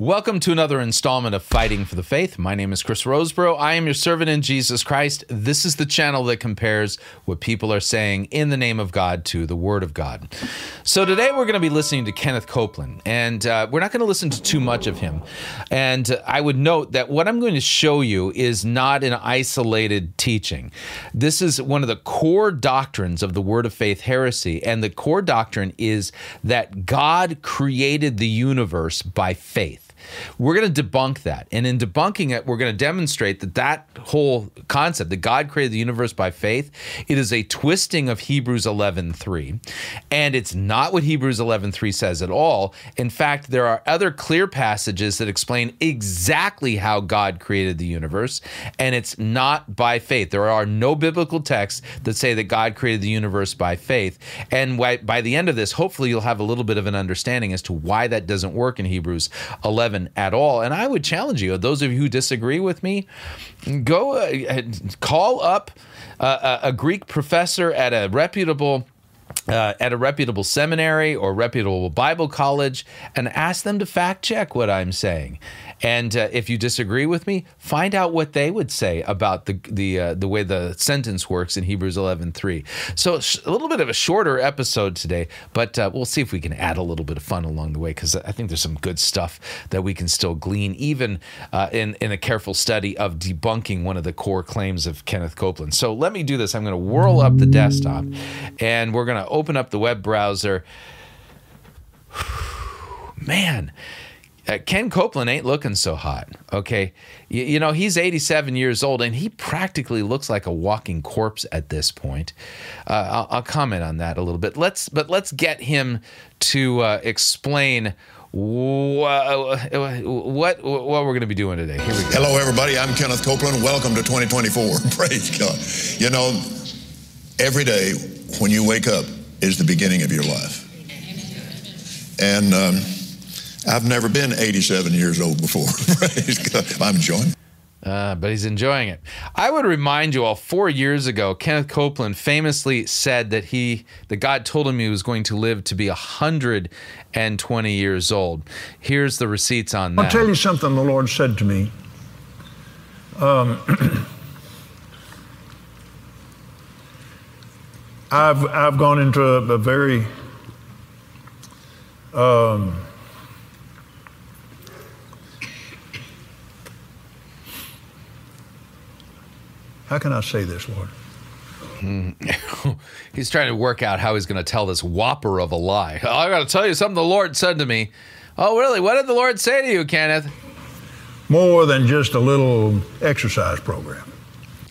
Welcome to another installment of Fighting for the Faith. My name is Chris Rosebrough. I am your servant in Jesus Christ. This is the channel that compares what people are saying in the name of God to the Word of God. So today we're going to be listening to Kenneth Copeland, and uh, we're not going to listen to too much of him. And uh, I would note that what I'm going to show you is not an isolated teaching. This is one of the core doctrines of the Word of Faith heresy, and the core doctrine is that God created the universe by faith. We're going to debunk that. And in debunking it, we're going to demonstrate that that whole concept that God created the universe by faith, it is a twisting of Hebrews 11:3. And it's not what Hebrews 11:3 says at all. In fact, there are other clear passages that explain exactly how God created the universe, and it's not by faith. There are no biblical texts that say that God created the universe by faith. And by the end of this, hopefully you'll have a little bit of an understanding as to why that doesn't work in Hebrews 11 at all. And I would challenge you, those of you who disagree with me, go uh, call up uh, a Greek professor at a reputable uh, at a reputable seminary or reputable Bible college and ask them to fact check what I'm saying. And uh, if you disagree with me, find out what they would say about the the uh, the way the sentence works in Hebrews 11:3. So a little bit of a shorter episode today, but uh, we'll see if we can add a little bit of fun along the way because I think there's some good stuff that we can still glean, even uh, in in a careful study of debunking one of the core claims of Kenneth Copeland. So let me do this. I'm going to whirl up the desktop, and we're going to open up the web browser. Man, uh, Ken Copeland ain't looking so hot. Okay, you, you, know he's 87 years old and he practically looks like a walking corpse at this point. Uh, I'll, I'll, comment on that a little bit. Let's but let's get him to uh, explain. What, what what we're going to be doing today. Here we go. Hello, everybody. I'm Kenneth Copeland. Welcome to 2024. Praise God. You know, every day when you wake up is the beginning of your life, and. Um, I've never been 87 years old before. I'm enjoying uh, but he's enjoying it. I would remind you all, four years ago, Kenneth Copeland famously said that he, that God told him he was going to live to be 120 years old. Here's the receipts on that. I'll tell you something the Lord said to me. Um, I've, I've gone into a, a very um, How can I say this, Lord? he's trying to work out how he's going to tell this whopper of a lie. I got to tell you something the Lord said to me. Oh, really? What did the Lord say to you, Kenneth? More than just a little exercise program.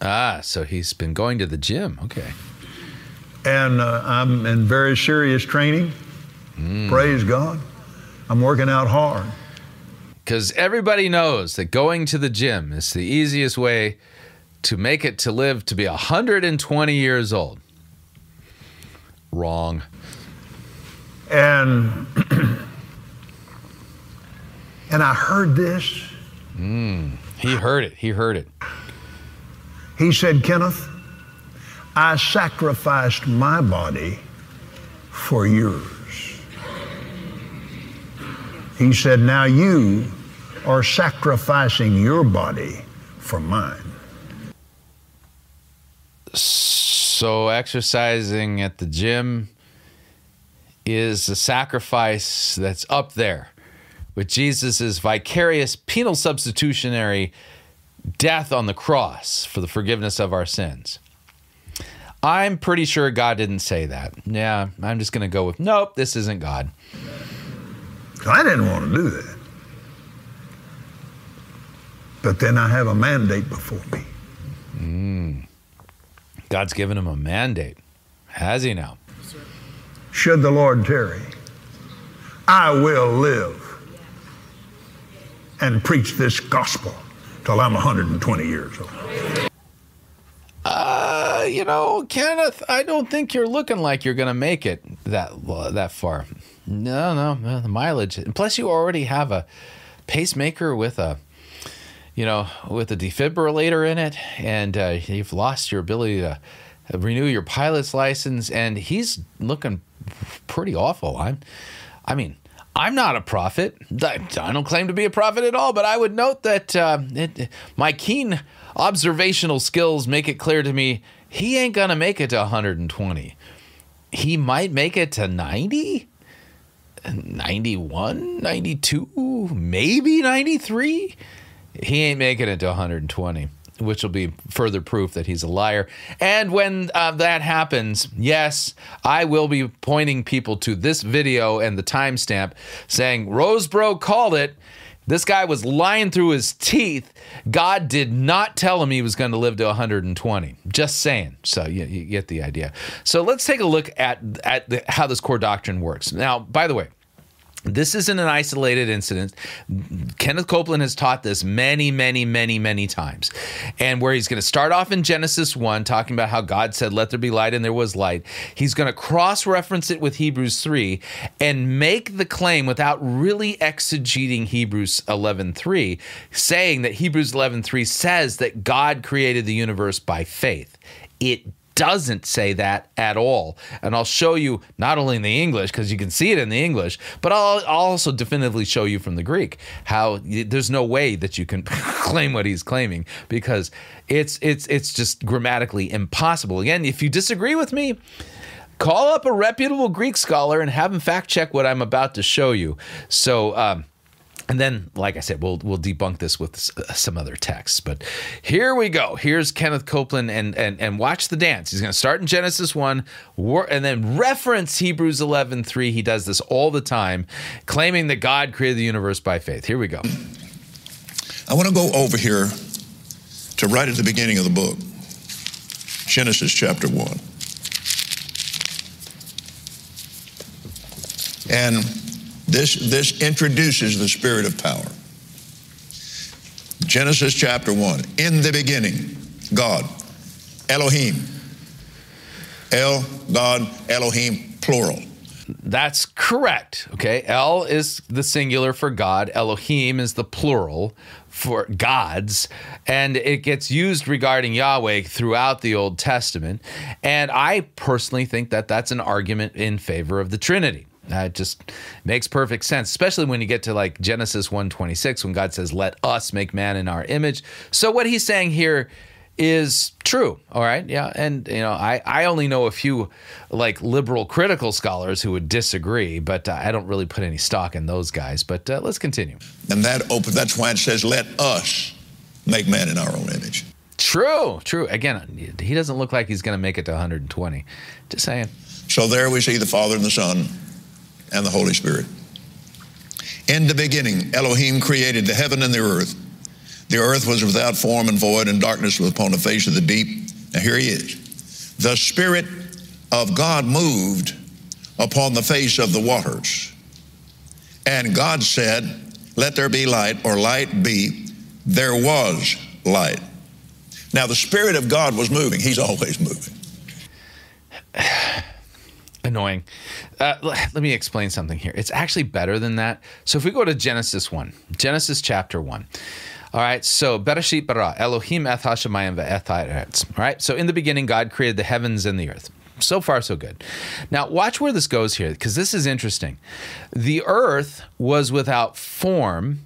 Ah, so he's been going to the gym. Okay. And uh, I'm in very serious training. Mm. Praise God. I'm working out hard. Because everybody knows that going to the gym is the easiest way to make it to live to be 120 years old. Wrong. And and I heard this. Mm, he heard it. He heard it. He said, Kenneth, I sacrificed my body for yours. He said, Now you are sacrificing your body for mine. So, exercising at the gym is a sacrifice that's up there with Jesus' vicarious penal substitutionary death on the cross for the forgiveness of our sins. I'm pretty sure God didn't say that. Yeah, I'm just going to go with nope, this isn't God. I didn't want to do that. But then I have a mandate before me. God's given him a mandate. Has he now? Should the Lord tarry, I will live and preach this gospel till I'm 120 years old. Uh, you know, Kenneth, I don't think you're looking like you're going to make it that that far. No, no, the mileage. And plus, you already have a pacemaker with a you know, with a defibrillator in it, and uh, you've lost your ability to renew your pilot's license, and he's looking pretty awful. I'm, I mean, I'm not a prophet. I don't claim to be a prophet at all, but I would note that uh, it, my keen observational skills make it clear to me he ain't to make it to 120. He might make it to 90, 91, 92, maybe 93. He ain't making it to 120 which will be further proof that he's a liar. And when uh, that happens, yes, I will be pointing people to this video and the timestamp saying, Rosebrough called it. This guy was lying through his teeth. God did not tell him he was going to live to 120. Just saying. So you, you get the idea. So let's take a look at, at the, how this core doctrine works. Now, by the way, this isn't an isolated incident. Kenneth Copeland has taught this many, many, many, many times. And where he's going to start off in Genesis 1, talking about how God said, Let there be light, and there was light. He's going to cross reference it with Hebrews 3 and make the claim without really exegeting Hebrews 11.3, saying that Hebrews 11.3 says that God created the universe by faith. It doesn't say that at all. And I'll show you not only in the English, because you can see it in the English, but I'll, I'll also definitively show you from the Greek how there's no way that you can claim what he's claiming because it's it's it's just grammatically impossible. Again, if you disagree with me, call up a reputable Greek scholar and have him fact check what I'm about to show you. So. Um, and then, like I said, we'll we'll debunk this with uh, some other texts. But here we go. Here's Kenneth Copeland, and and and watch the dance. He's going to start in Genesis one, and then reference Hebrews 11, 3. He does this all the time, claiming that God created the universe by faith. Here we go. I want to go over here to right at the beginning of the book, Genesis chapter 1. And this, this introduces the spirit of power. Genesis chapter 1. In the beginning, God, Elohim. El, God, Elohim, plural. That's correct. Okay. El is the singular for God, Elohim is the plural for gods, and it gets used regarding Yahweh throughout the Old Testament. And I personally think that that's an argument in favor of the Trinity. Uh, it just makes perfect sense, especially when you get to like Genesis 126 when God says, Let us make man in our image. So what he's saying here is true. All right. Yeah. And, you know, I, I only know a few like liberal critical scholars who would disagree, but uh, I don't really put any stock in those guys. But uh, let's continue. And that open, that's why it says, Let us make man in our own image. True. True. Again, he doesn't look like he's going to make it to 120. Just saying. So there we see the Father and the Son and the Holy Spirit. In the beginning, Elohim created the heaven and the earth. The earth was without form and void, and darkness was upon the face of the deep. Now here he is. The Spirit of God moved upon the face of the waters. And God said, Let there be light, or light be. There was light. Now, the Spirit of God was moving. He's always moving annoying. Uh, let me explain something here. It's actually better than that. So if we go to Genesis 1, Genesis chapter 1. All right, so Bereshit bara Elohim eth hashemayim ve'eth All right, so in the beginning, God created the heavens and the earth. So far, so good. Now, watch where this goes here, because this is interesting. The earth was without form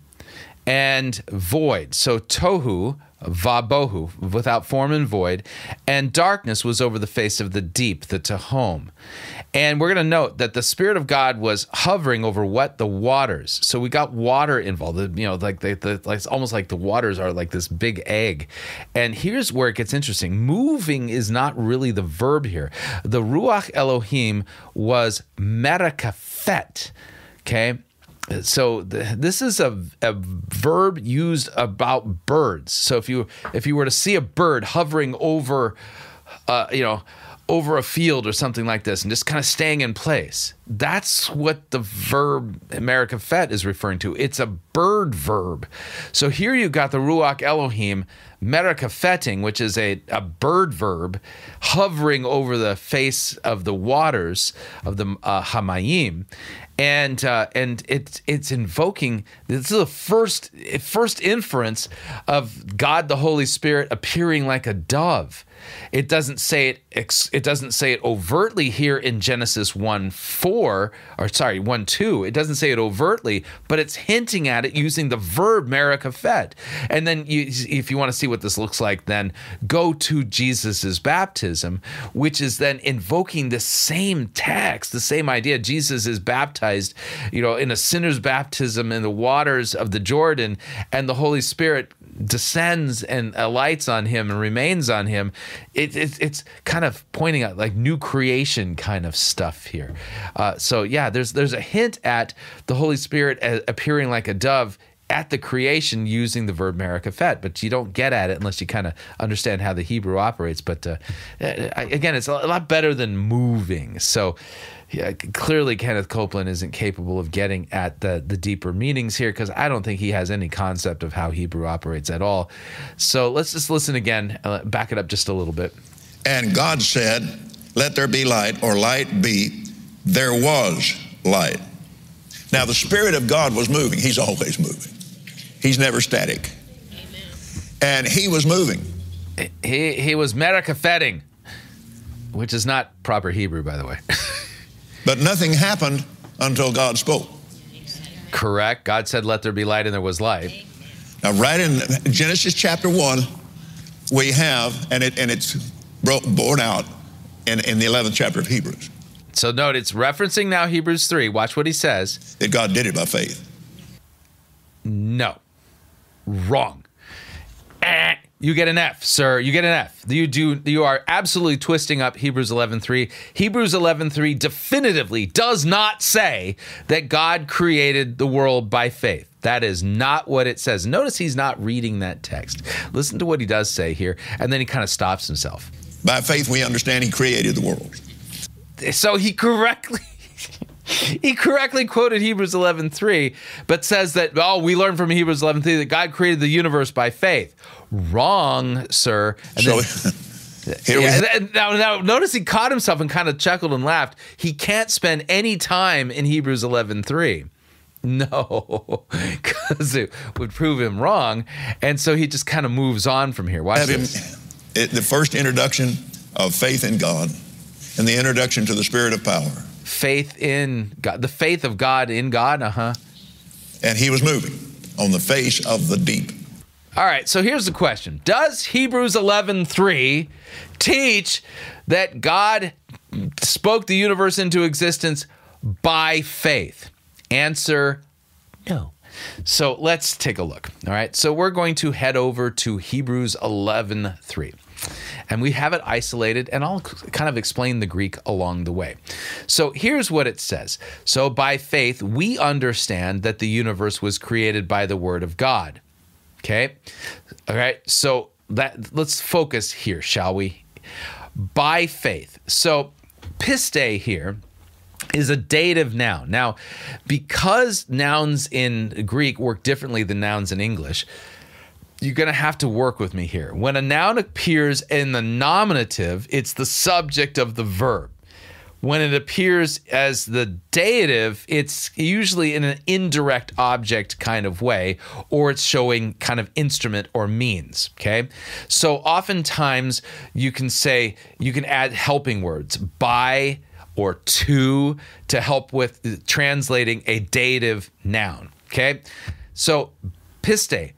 and void. So tohu vabohu, without form and void, and darkness was over the face of the deep, the tehom. And we're going to note that the Spirit of God was hovering over what the waters. So we got water involved. You know, like the, the like it's almost like the waters are like this big egg. And here's where it gets interesting. Moving is not really the verb here. The ruach Elohim was merakafet. Okay, so this is a, a verb used about birds. So if you if you were to see a bird hovering over, uh, you know, over a field or something like this and just kind of staying in place. That's what the verb merakafet is referring to. It's a bird verb. So here you've got the Ruach Elohim merakafeting, which is a, a bird verb, hovering over the face of the waters of the uh, Hamayim. And uh, and it's it's invoking this is the first first inference of God the Holy Spirit appearing like a dove. It doesn't say it. It doesn't say it overtly here in Genesis one four or sorry, 1 2, it doesn't say it overtly, but it's hinting at it using the verb merakaphet. And then you, if you want to see what this looks like, then go to Jesus's baptism, which is then invoking the same text, the same idea. Jesus is baptized, you know, in a sinner's baptism in the waters of the Jordan, and the Holy Spirit descends and alights on him and remains on him, it, it, it's kind of pointing out like new creation kind of stuff here. Uh, so yeah, there's there's a hint at the Holy Spirit appearing like a dove at the creation using the verb merakaphet, but you don't get at it unless you kind of understand how the Hebrew operates. But uh, again, it's a lot better than moving. So yeah, clearly Kenneth Copeland isn't capable of getting at the the deeper meanings here because I don't think he has any concept of how Hebrew operates at all. So let's just listen again, uh, back it up just a little bit. And God said, "Let there be light," or "Light be." There was light. Now the Spirit of God was moving. He's always moving. He's never static. Amen. And he was moving. He he was merakapheting, which is not proper Hebrew, by the way. But nothing happened until God spoke. Correct. God said, Let there be light, and there was light. Now, right in Genesis chapter 1, we have, and, it, and it's borne out in, in the 11th chapter of Hebrews. So, note it's referencing now Hebrews 3. Watch what he says. That God did it by faith. No. Wrong. Eh. You get an F, sir. You get an F. You do. You are absolutely twisting up Hebrews 11:3. Hebrews 11:3 definitively does not say that God created the world by faith. That is not what it says. Notice he's not reading that text. Listen to what he does say here, and then he kind of stops himself. By faith, we understand he created the world. So he correctly he correctly quoted Hebrews 11:3, but says that oh, we learn from Hebrews 11:3 that God created the universe by faith. Wrong, sir. And so, then, yeah, now, now, notice he caught himself and kind of chuckled and laughed. He can't spend any time in Hebrews 11:3. No, because it would prove him wrong, and so he just kind of moves on from here. Watch this. It, the first introduction of faith in God, and the introduction to the Spirit of power faith in God, the faith of God in God. Uh huh. And he was moving on the face of the deep. All right, so here's the question. Does Hebrews 11:3 teach that God spoke the universe into existence by faith? Answer no. So let's take a look. All right. So we're going to head over to Hebrews 11:3 and we have it isolated, and I'll kind of explain the Greek along the way. So here's what it says So by faith, we understand that the universe was created by the word of God. Okay? All right. So that let's focus here, shall we? By faith. So piste here is a dative noun. Now, because nouns in Greek work differently than nouns in English, you're going to have to work with me here. When a noun appears in the nominative, it's the subject of the verb. When it appears as the dative, it's usually in an indirect object kind of way, or it's showing kind of instrument or means. Okay. So oftentimes you can say, you can add helping words by or to to help with translating a dative noun. Okay. So piste,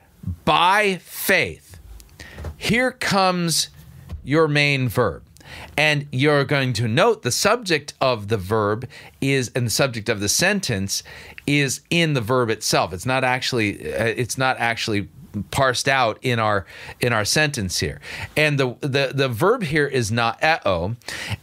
by faith. Here comes your main verb. And you're going to note the subject of the verb is, and the subject of the sentence is in the verb itself. It's not actually, uh, it's not actually parsed out in our in our sentence here. And the the, the verb here is noeo,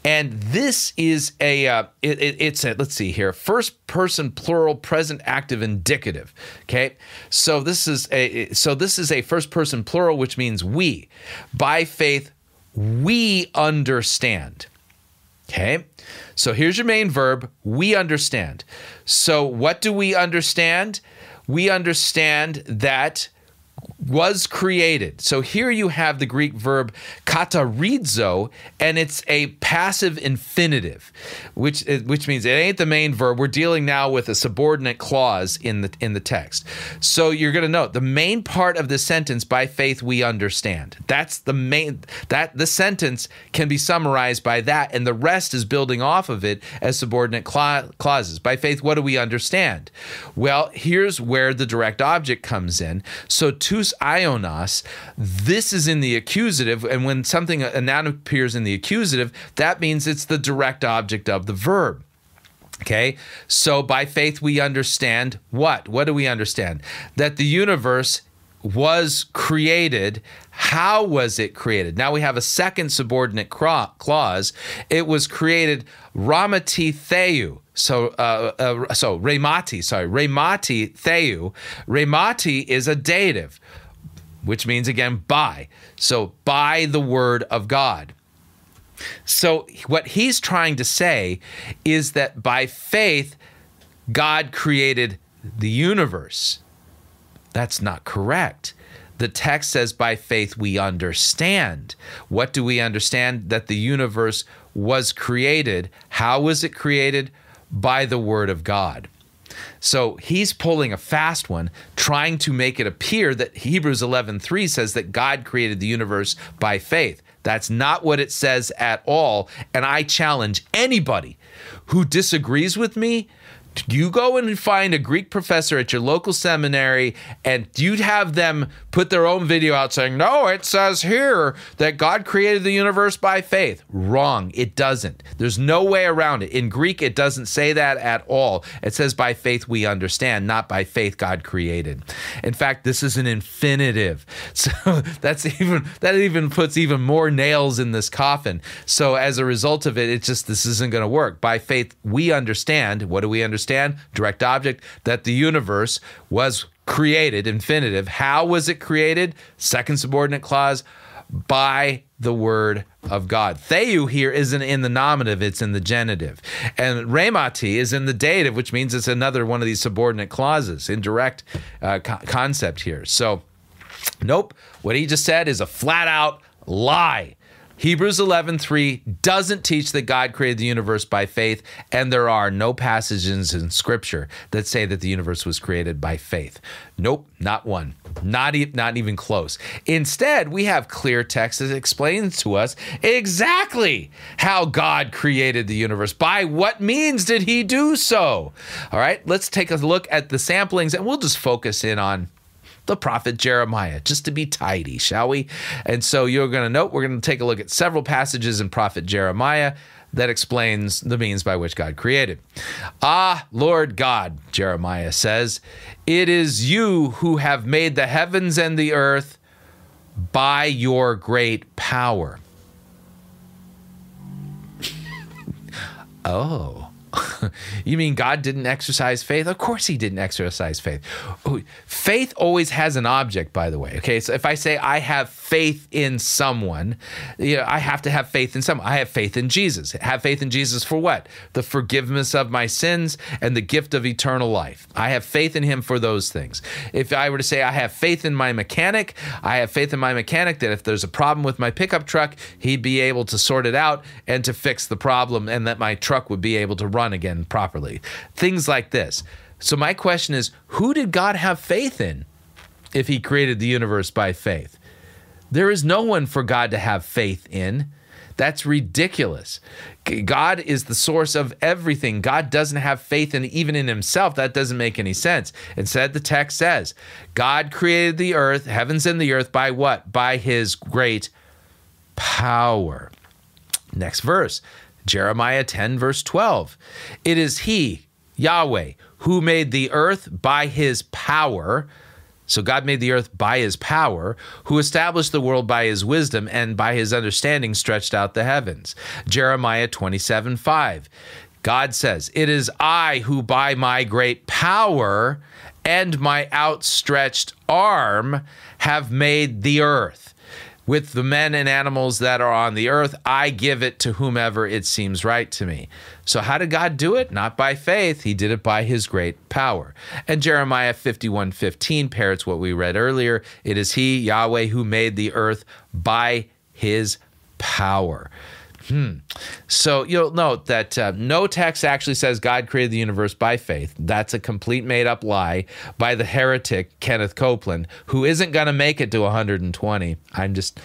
and this is a uh, it, it, it's a let's see here first person plural present active indicative. Okay, so this is a so this is a first person plural, which means we. By faith, we understand. Okay. So here's your main verb. We understand. So what do we understand? We understand that was created. So here you have the Greek verb katarizo, and it's a passive infinitive, which which means it ain't the main verb. We're dealing now with a subordinate clause in the in the text. So you're going to note the main part of the sentence by faith we understand. That's the main that the sentence can be summarized by that and the rest is building off of it as subordinate clauses. By faith what do we understand? Well, here's where the direct object comes in. So tous ionos, this is in the accusative and when something a noun appears in the accusative, that means it's the direct object of the verb. Okay, so by faith we understand what? What do we understand? That the universe was created. How was it created? Now we have a second subordinate clause. It was created ramati theu. So, uh, uh, so remati, sorry, remati theou. Remati is a dative, which means again by. So by the word of God. So, what he's trying to say is that by faith, God created the universe. That's not correct. The text says, by faith, we understand. What do we understand? That the universe was created. How was it created? By the word of God. So he's pulling a fast one, trying to make it appear that Hebrews 11:3 says that God created the universe by faith. That's not what it says at all. And I challenge anybody who disagrees with me you go and find a Greek professor at your local seminary and you have them put their own video out saying, No, it says here that God created the universe by faith. Wrong. It doesn't. There's no way around it. In Greek, it doesn't say that at all. It says by faith we understand, not by faith God created. In fact, this is an infinitive. So that's even that even puts even more nails in this coffin. So as a result of it, it's just this isn't going to work. By faith we understand. What do we understand? Understand, direct object, that the universe was created, infinitive. How was it created? Second subordinate clause, by the word of God. Theou here isn't in the nominative, it's in the genitive. And remati is in the dative, which means it's another one of these subordinate clauses, indirect uh, co- concept here. So, nope, what he just said is a flat out lie. Hebrews 11:3 doesn't teach that God created the universe by faith, and there are no passages in scripture that say that the universe was created by faith. Nope, not one. Not, e- not even close. Instead, we have clear text that explains to us exactly how God created the universe. By what means did he do so? All right, let's take a look at the samplings and we'll just focus in on the prophet Jeremiah, just to be tidy, shall we? And so you're going to note we're going to take a look at several passages in prophet Jeremiah that explains the means by which God created. Ah, Lord God, Jeremiah says, it is you who have made the heavens and the earth by your great power. oh. you mean God didn't exercise faith? Of course he didn't exercise faith. Oh, faith always has an object, by the way. Okay, so if I say I have faith in someone, you know, I have to have faith in someone. I have faith in Jesus. Have faith in Jesus for what? The forgiveness of my sins and the gift of eternal life. I have faith in him for those things. If I were to say I have faith in my mechanic, I have faith in my mechanic that if there's a problem with my pickup truck, he'd be able to sort it out and to fix the problem and that my truck would be able to run run properly. Things like this. So, my question is who did God have faith in if he created the universe by faith? There is no one for God to have faith in. That's ridiculous. God is the source of everything. God doesn't have faith in even in himself. That doesn't make any sense. Instead, the text says, God created the earth, heavens and the earth by what? By his great power. Next verse. Jeremiah 10, verse 12. It is He, Yahweh, who made the earth by His power. So God made the earth by His power, who established the world by His wisdom, and by His understanding stretched out the heavens. Jeremiah 27, 5. God says, It is I who by my great power and my outstretched arm have made the earth. With the men and animals that are on the earth. I give it to whomever it seems right to me. So, how did God do it? Not by faith. He did it by his great power. And Jeremiah 51 15 parrots what we read earlier. It is He, Yahweh, who made the earth by his power. Hmm. So you'll note that uh, no text actually says God created the universe by faith. That's a complete made up lie by the heretic Kenneth Copeland, who isn't going to make it to 120. I'm just,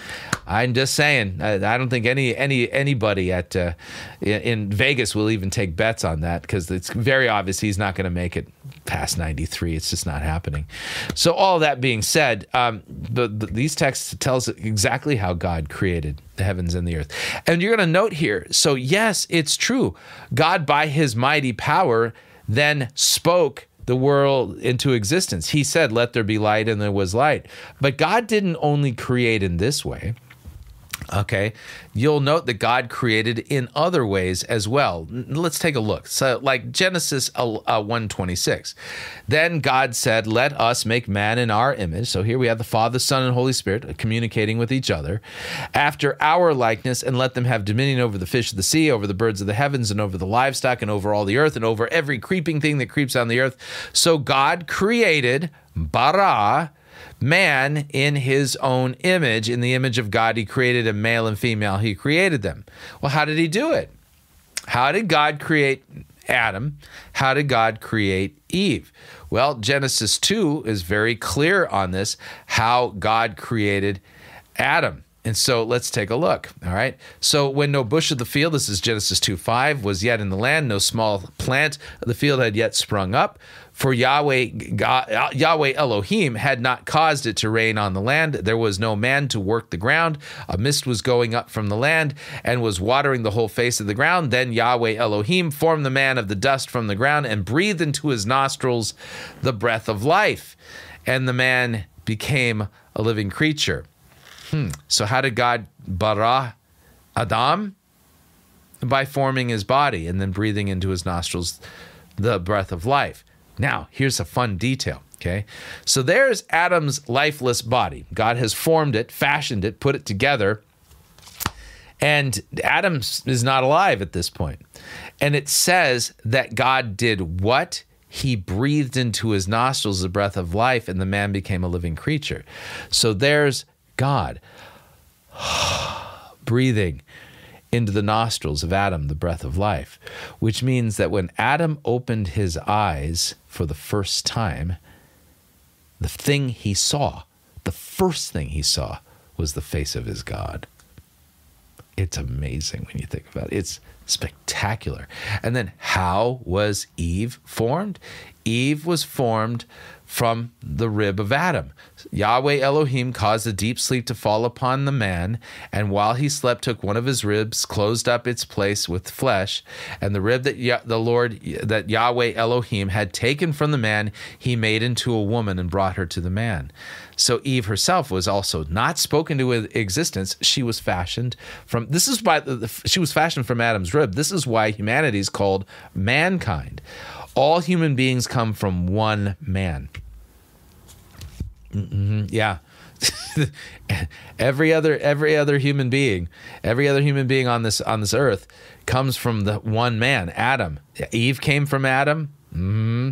I'm just saying. I, I don't think any any anybody at uh, in, Vegas will even take bets on that because it's very obvious he's not going to make it past 93. It's just not happening. So all that being said, um, the, the, these texts tell us exactly how God created the heavens and the earth. And you're going to note here so, yes, it's true. God, by his mighty power, then spoke the world into existence. He said, Let there be light, and there was light. But God didn't only create in this way. Okay, you'll note that God created in other ways as well. Let's take a look. So, like Genesis uh, 126, then God said, "Let us make man in our image." So here we have the Father, Son, and Holy Spirit communicating with each other, after our likeness, and let them have dominion over the fish of the sea, over the birds of the heavens, and over the livestock, and over all the earth, and over every creeping thing that creeps on the earth. So God created bara man in his own image. In the image of God, he created a male and female. He created them. Well, how did he do it? How did God create Adam? How did God create Eve? Well, Genesis 2 is very clear on this how God created Adam. And so let's take a look. All right. So when no bush of the field, this is Genesis 2 5, was yet in the land, no small plant of the field had yet sprung up. For Yahweh, God, Yahweh Elohim had not caused it to rain on the land. There was no man to work the ground. A mist was going up from the land and was watering the whole face of the ground. Then Yahweh Elohim formed the man of the dust from the ground and breathed into his nostrils the breath of life. And the man became a living creature. Hmm. So how did God bara Adam? By forming his body and then breathing into his nostrils the breath of life. Now, here's a fun detail. Okay. So there's Adam's lifeless body. God has formed it, fashioned it, put it together. And Adam is not alive at this point. And it says that God did what? He breathed into his nostrils the breath of life, and the man became a living creature. So there's God breathing into the nostrils of Adam the breath of life, which means that when Adam opened his eyes for the first time, the thing he saw, the first thing he saw, was the face of his God. It's amazing when you think about it. It's spectacular. And then, how was Eve formed? Eve was formed from the rib of Adam. Yahweh Elohim caused a deep sleep to fall upon the man, and while he slept, took one of his ribs, closed up its place with flesh, and the rib that the Lord, that Yahweh Elohim had taken from the man, he made into a woman and brought her to the man. So Eve herself was also not spoken to with existence. She was fashioned from. This is why she was fashioned from Adam's rib. This is why humanity is called mankind all human beings come from one man. Mm-hmm, yeah. every other every other human being, every other human being on this on this earth comes from the one man, Adam. Eve came from Adam. Mm-hmm.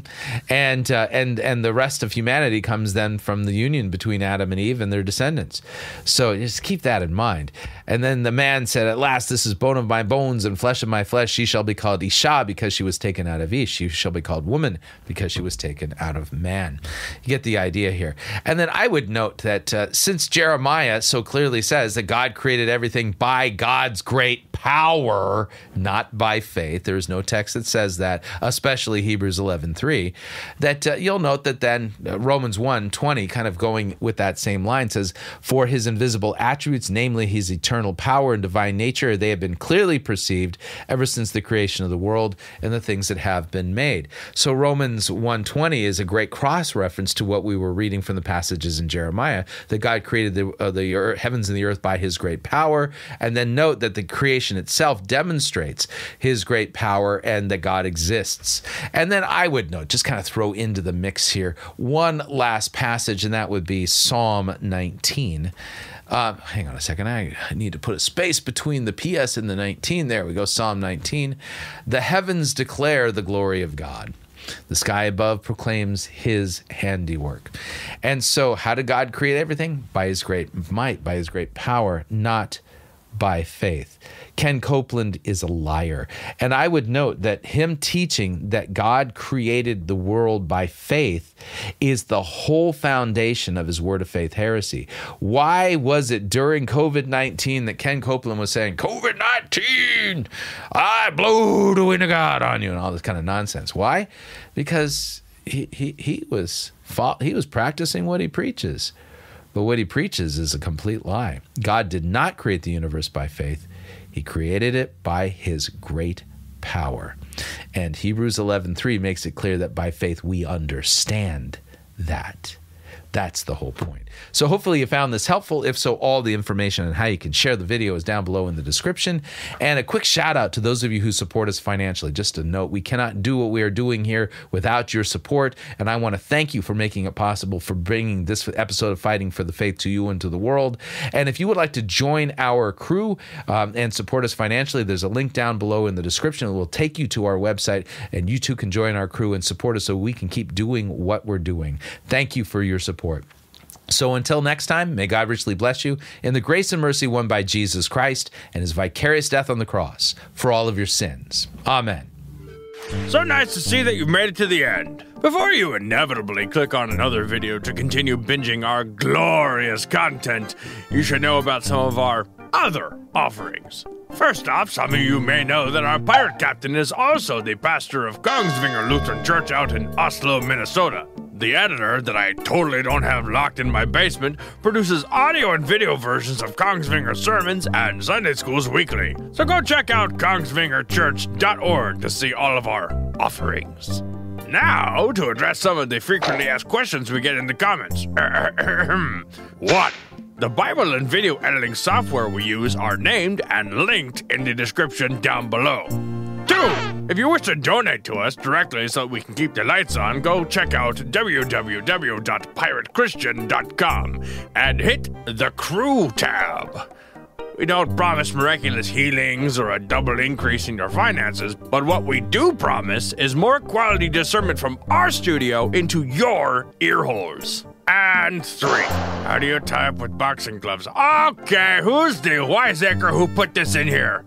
And uh, and and the rest of humanity comes then from the union between Adam and Eve and their descendants. So just keep that in mind. And then the man said, "At last, this is bone of my bones and flesh of my flesh. She shall be called Isha because she was taken out of Ish. She shall be called woman because she was taken out of man." You get the idea here. And then I would note that uh, since Jeremiah so clearly says that God created everything by God's great power, not by faith. There is no text that says that, especially Hebrews Hebrews 11:3, that uh, you'll note that then uh, Romans 1:20 kind of going with that same line says for his invisible attributes namely his eternal power and divine nature they have been clearly perceived ever since the creation of the world and the things that have been made. So Romans 1:20 is a great cross reference to what we were reading from the passages in Jeremiah that God created the uh, the earth, heavens and the earth by his great power and then note that the creation itself demonstrates his great power and that God exists. And then I would note, just kind of throw into the mix here, one last passage, and that would be Psalm 19. Uh, hang on a second. I need to put a space between the PS and the 19. There we go. Psalm 19. The heavens declare the glory of God. The sky above proclaims his handiwork. And so, how did God create everything? By his great might, by his great power, not by faith. Ken Copeland is a liar. And I would note that him teaching that God created the world by faith is the whole foundation of his word of faith heresy. Why was it during COVID 19 that Ken Copeland was saying, COVID 19, I blow the wind of God on you, and all this kind of nonsense? Why? Because he, he, he was he was practicing what he preaches. But what he preaches is a complete lie. God did not create the universe by faith. He created it by his great power. And Hebrews 11:3 makes it clear that by faith we understand that. That's the whole point. So hopefully you found this helpful. If so, all the information on how you can share the video is down below in the description. And a quick shout out to those of you who support us financially. Just a note, we cannot do what we are doing here without your support. And I want to thank you for making it possible for bringing this episode of Fighting for the Faith to you and to the world. And if you would like to join our crew um, and support us financially, there's a link down below in the description. It will take you to our website, and you too can join our crew and support us so we can keep doing what we're doing. Thank you for your support. So until next time, may God richly bless you in the grace and mercy won by Jesus Christ and his vicarious death on the cross for all of your sins. Amen. So nice to see that you've made it to the end. Before you inevitably click on another video to continue binging our glorious content, you should know about some of our other offerings. First off, some of you may know that our pirate captain is also the pastor of Kongsvinger Lutheran Church out in Oslo, Minnesota. The editor, that I totally don't have locked in my basement, produces audio and video versions of Kongsvinger sermons and Sunday schools weekly. So go check out kongsvingerchurch.org to see all of our offerings. Now, to address some of the frequently asked questions we get in the comments. what? The Bible and video editing software we use are named and linked in the description down below. Two, if you wish to donate to us directly so we can keep the lights on, go check out www.piratechristian.com and hit the crew tab. We don't promise miraculous healings or a double increase in your finances, but what we do promise is more quality discernment from our studio into your earholes. And three, how do you tie up with boxing gloves? Okay, who's the wiseacre who put this in here?